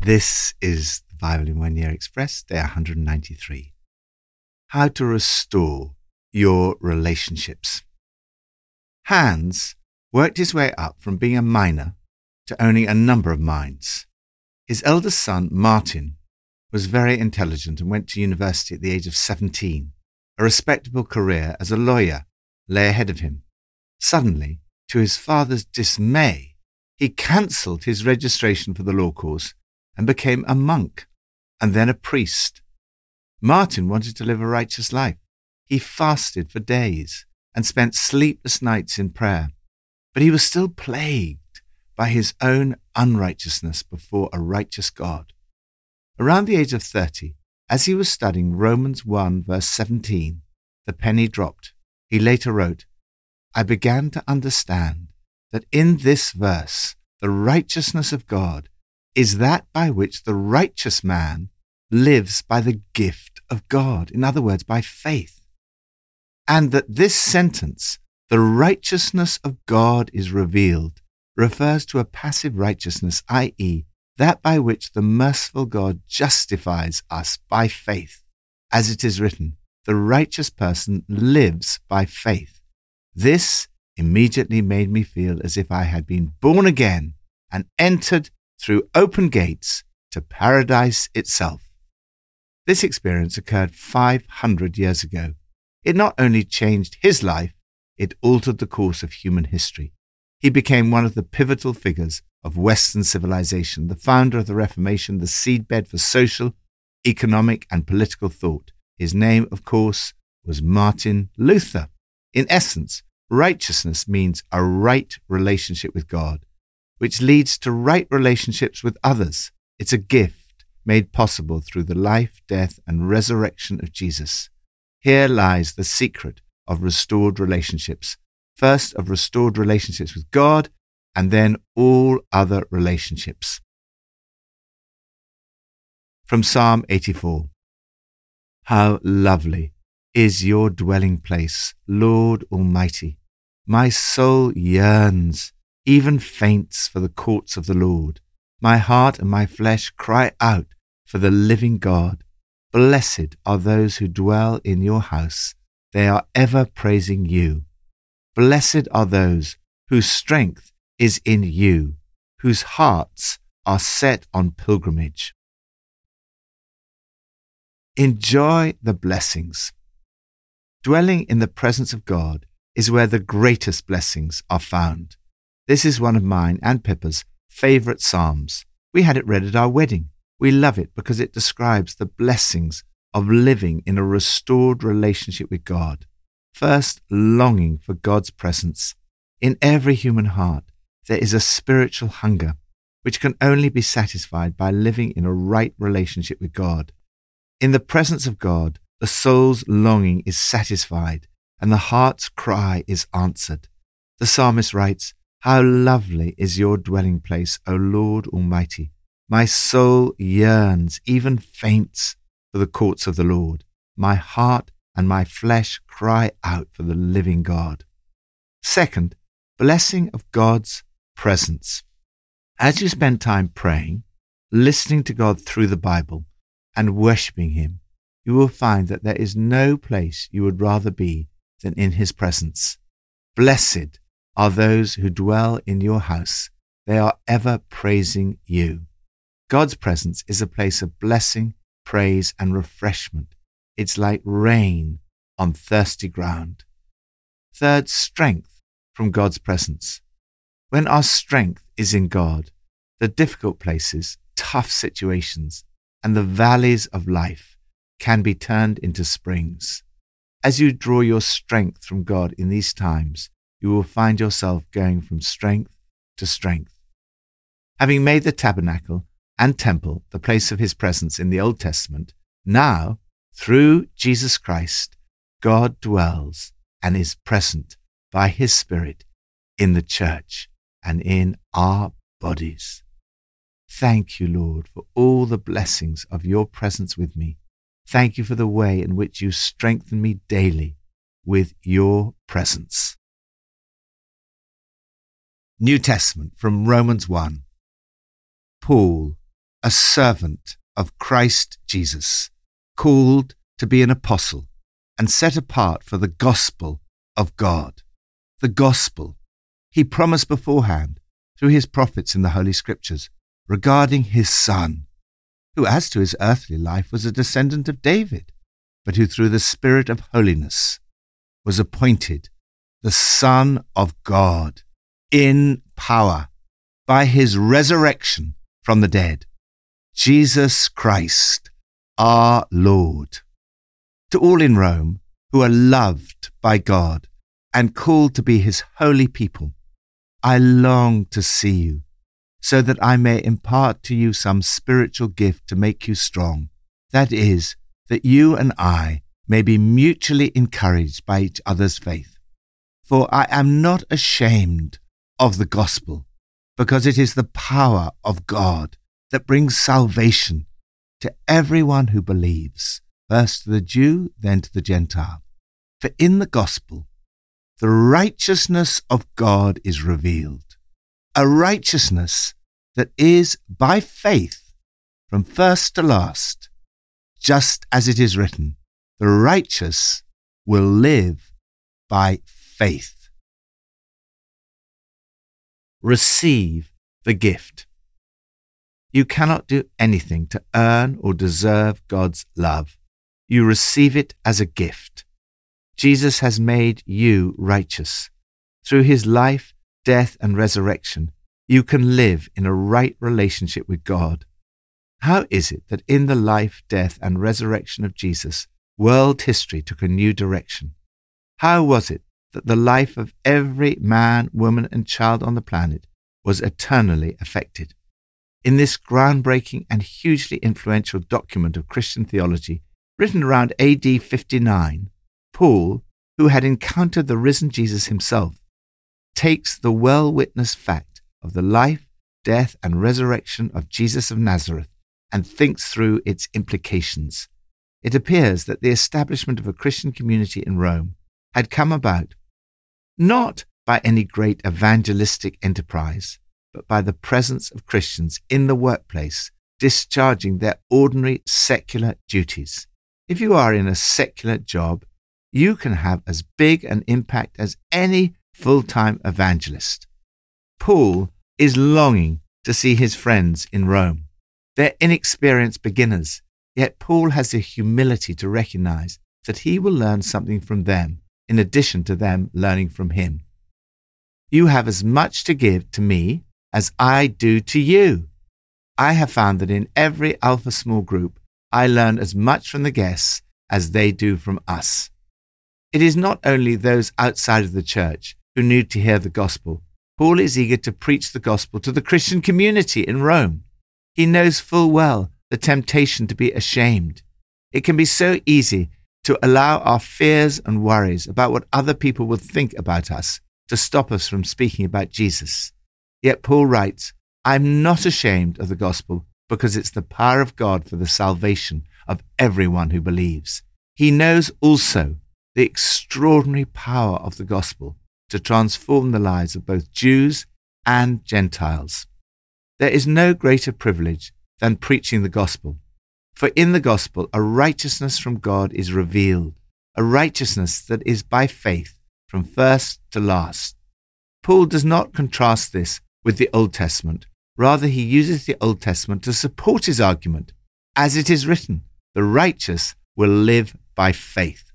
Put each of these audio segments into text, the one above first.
This is the Bible in One Year Express, day 193. How to restore your relationships. Hans worked his way up from being a miner to owning a number of mines. His eldest son, Martin, was very intelligent and went to university at the age of 17. A respectable career as a lawyer lay ahead of him. Suddenly, to his father's dismay, he cancelled his registration for the law course and became a monk and then a priest. Martin wanted to live a righteous life. He fasted for days and spent sleepless nights in prayer, but he was still plagued by his own unrighteousness before a righteous God. Around the age of 30, as he was studying Romans 1 verse 17, the penny dropped. He later wrote, I began to understand that in this verse, the righteousness of God is that by which the righteous man lives by the gift of God. In other words, by faith. And that this sentence, the righteousness of God is revealed, refers to a passive righteousness, i.e., that by which the merciful God justifies us by faith. As it is written, the righteous person lives by faith. This immediately made me feel as if I had been born again and entered through open gates to paradise itself. This experience occurred 500 years ago. It not only changed his life, it altered the course of human history. He became one of the pivotal figures of Western civilization, the founder of the Reformation, the seedbed for social, economic, and political thought. His name, of course, was Martin Luther. In essence, righteousness means a right relationship with God, which leads to right relationships with others. It's a gift made possible through the life, death, and resurrection of Jesus. Here lies the secret of restored relationships. First, of restored relationships with God, and then all other relationships. From Psalm 84 How lovely is your dwelling place, Lord Almighty! My soul yearns, even faints for the courts of the Lord. My heart and my flesh cry out for the living God. Blessed are those who dwell in your house. They are ever praising you. Blessed are those whose strength is in you, whose hearts are set on pilgrimage. Enjoy the blessings. Dwelling in the presence of God is where the greatest blessings are found. This is one of mine and Pippa's favourite psalms. We had it read at our wedding. We love it because it describes the blessings of living in a restored relationship with God. First, longing for God's presence. In every human heart, there is a spiritual hunger which can only be satisfied by living in a right relationship with God. In the presence of God, the soul's longing is satisfied and the heart's cry is answered. The psalmist writes, How lovely is your dwelling place, O Lord Almighty! My soul yearns, even faints, for the courts of the Lord. My heart and my flesh cry out for the living God. Second, blessing of God's presence. As you spend time praying, listening to God through the Bible, and worshipping Him, you will find that there is no place you would rather be than in His presence. Blessed are those who dwell in your house. They are ever praising you. God's presence is a place of blessing, praise, and refreshment. It's like rain on thirsty ground. Third, strength from God's presence. When our strength is in God, the difficult places, tough situations, and the valleys of life can be turned into springs. As you draw your strength from God in these times, you will find yourself going from strength to strength. Having made the tabernacle and temple, the place of his presence in the Old Testament, now, through Jesus Christ, God dwells and is present by his Spirit in the church and in our bodies. Thank you, Lord, for all the blessings of your presence with me. Thank you for the way in which you strengthen me daily with your presence. New Testament from Romans 1. Paul, a servant of Christ Jesus, called to be an apostle and set apart for the gospel of God. The gospel he promised beforehand through his prophets in the Holy Scriptures regarding his son, who as to his earthly life was a descendant of David, but who through the Spirit of holiness was appointed the Son of God in power by his resurrection from the dead, Jesus Christ, our Lord. To all in Rome who are loved by God and called to be his holy people, I long to see you so that I may impart to you some spiritual gift to make you strong. That is, that you and I may be mutually encouraged by each other's faith. For I am not ashamed of the gospel, because it is the power of God that brings salvation to everyone who believes, first to the Jew, then to the Gentile. For in the gospel, the righteousness of God is revealed, a righteousness that is by faith from first to last, just as it is written, the righteous will live by faith. Receive the gift. You cannot do anything to earn or deserve God's love. You receive it as a gift. Jesus has made you righteous. Through his life, death, and resurrection, you can live in a right relationship with God. How is it that in the life, death, and resurrection of Jesus, world history took a new direction? How was it that the life of every man, woman, and child on the planet was eternally affected? In this groundbreaking and hugely influential document of Christian theology, written around AD 59, Paul, who had encountered the risen Jesus himself, takes the well witnessed fact of the life, death, and resurrection of Jesus of Nazareth and thinks through its implications. It appears that the establishment of a Christian community in Rome had come about not by any great evangelistic enterprise, but by the presence of Christians in the workplace discharging their ordinary secular duties. If you are in a secular job, you can have as big an impact as any full time evangelist. Paul is longing to see his friends in Rome. They're inexperienced beginners, yet Paul has the humility to recognize that he will learn something from them in addition to them learning from him. You have as much to give to me as I do to you. I have found that in every Alpha small group, I learn as much from the guests as they do from us. It is not only those outside of the church who need to hear the gospel. Paul is eager to preach the gospel to the Christian community in Rome. He knows full well the temptation to be ashamed. It can be so easy to allow our fears and worries about what other people will think about us to stop us from speaking about Jesus. Yet Paul writes, I'm not ashamed of the gospel because it's the power of God for the salvation of everyone who believes. He knows also the extraordinary power of the gospel to transform the lives of both Jews and Gentiles. There is no greater privilege than preaching the gospel. For in the gospel, a righteousness from God is revealed, a righteousness that is by faith from first to last. Paul does not contrast this with the Old Testament. Rather, he uses the Old Testament to support his argument. As it is written, the righteous will live by faith.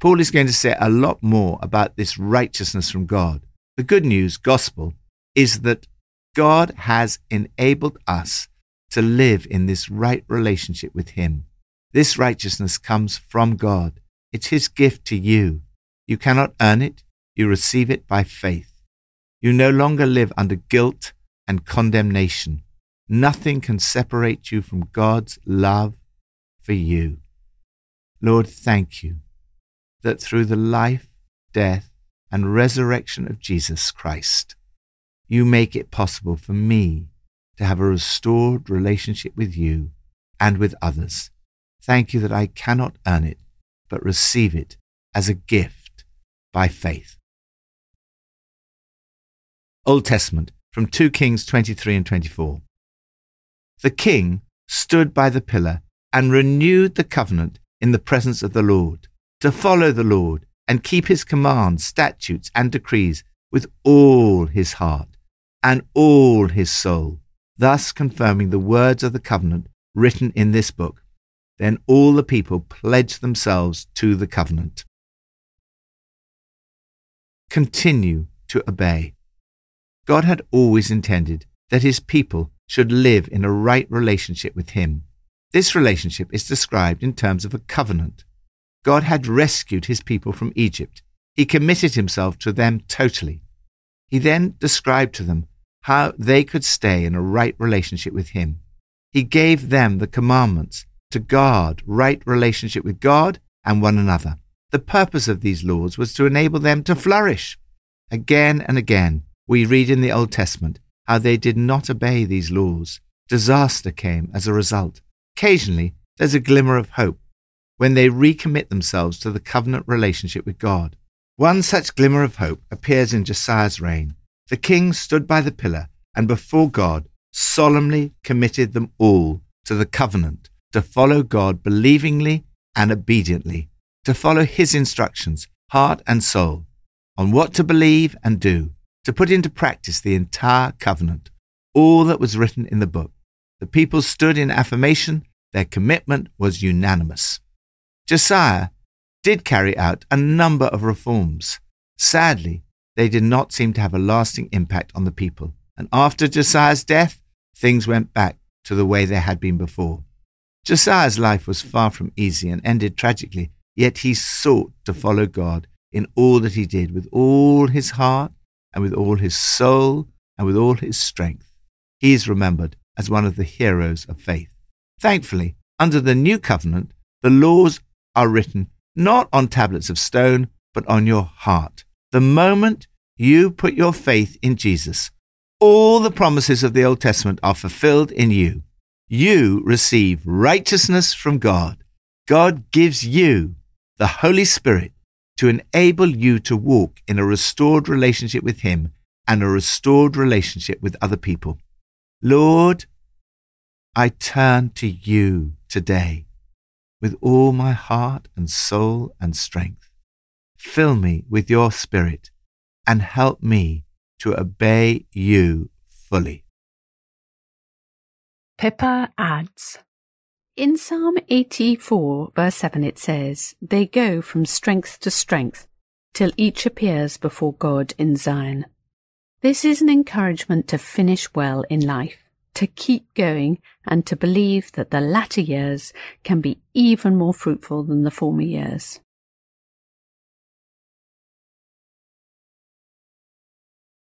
Paul is going to say a lot more about this righteousness from God. The good news, gospel, is that God has enabled us to live in this right relationship with Him. This righteousness comes from God. It's His gift to you. You cannot earn it, you receive it by faith. You no longer live under guilt and condemnation. Nothing can separate you from God's love for you. Lord, thank you that through the life, death, and resurrection of Jesus Christ, you make it possible for me to have a restored relationship with you and with others. Thank you that I cannot earn it, but receive it as a gift by faith. Old Testament from 2 Kings 23 and 24. the king stood by the pillar and renewed the covenant in the presence of the Lord, to follow the Lord and keep his commands, statutes, and decrees with all his heart and all his soul, thus confirming the words of the covenant written in this book. Then all the people pledged themselves to the covenant. Continue to obey. God had always intended that his people should live in a right relationship with him. This relationship is described in terms of a covenant. God had rescued his people from Egypt. He committed himself to them totally. He then described to them how they could stay in a right relationship with him. He gave them the commandments to guard right relationship with God and one another. The purpose of these laws was to enable them to flourish. Again and again, we read in the Old Testament how they did not obey these laws. Disaster came as a result. Occasionally, there's a glimmer of hope when they recommit themselves to the covenant relationship with God. One such glimmer of hope appears in Josiah's reign. The king stood by the pillar and before God solemnly committed them all to the covenant to follow God believingly and obediently, to follow his instructions, heart and soul, on what to believe and do, to put into practice the entire covenant, all that was written in the book. The people stood in affirmation, their commitment was unanimous. Josiah did carry out a number of reforms. Sadly, they did not seem to have a lasting impact on the people, and after Josiah's death, things went back to the way they had been before. Josiah's life was far from easy and ended tragically, yet he sought to follow God in all that he did with all his heart and with all his soul and with all his strength. He is remembered as one of the heroes of faith. Thankfully, under the new covenant, the laws are written not on tablets of stone, but on your heart. The moment you put your faith in Jesus, all the promises of the Old Testament are fulfilled in you. You receive righteousness from God. God gives you the Holy Spirit to enable you to walk in a restored relationship with Him and a restored relationship with other people. Lord, I turn to you today with all my heart and soul and strength. Fill me with your Spirit and help me to obey you fully. Pippa adds In Psalm 84, verse 7, it says, They go from strength to strength till each appears before God in Zion. This is an encouragement to finish well in life to keep going and to believe that the latter years can be even more fruitful than the former years.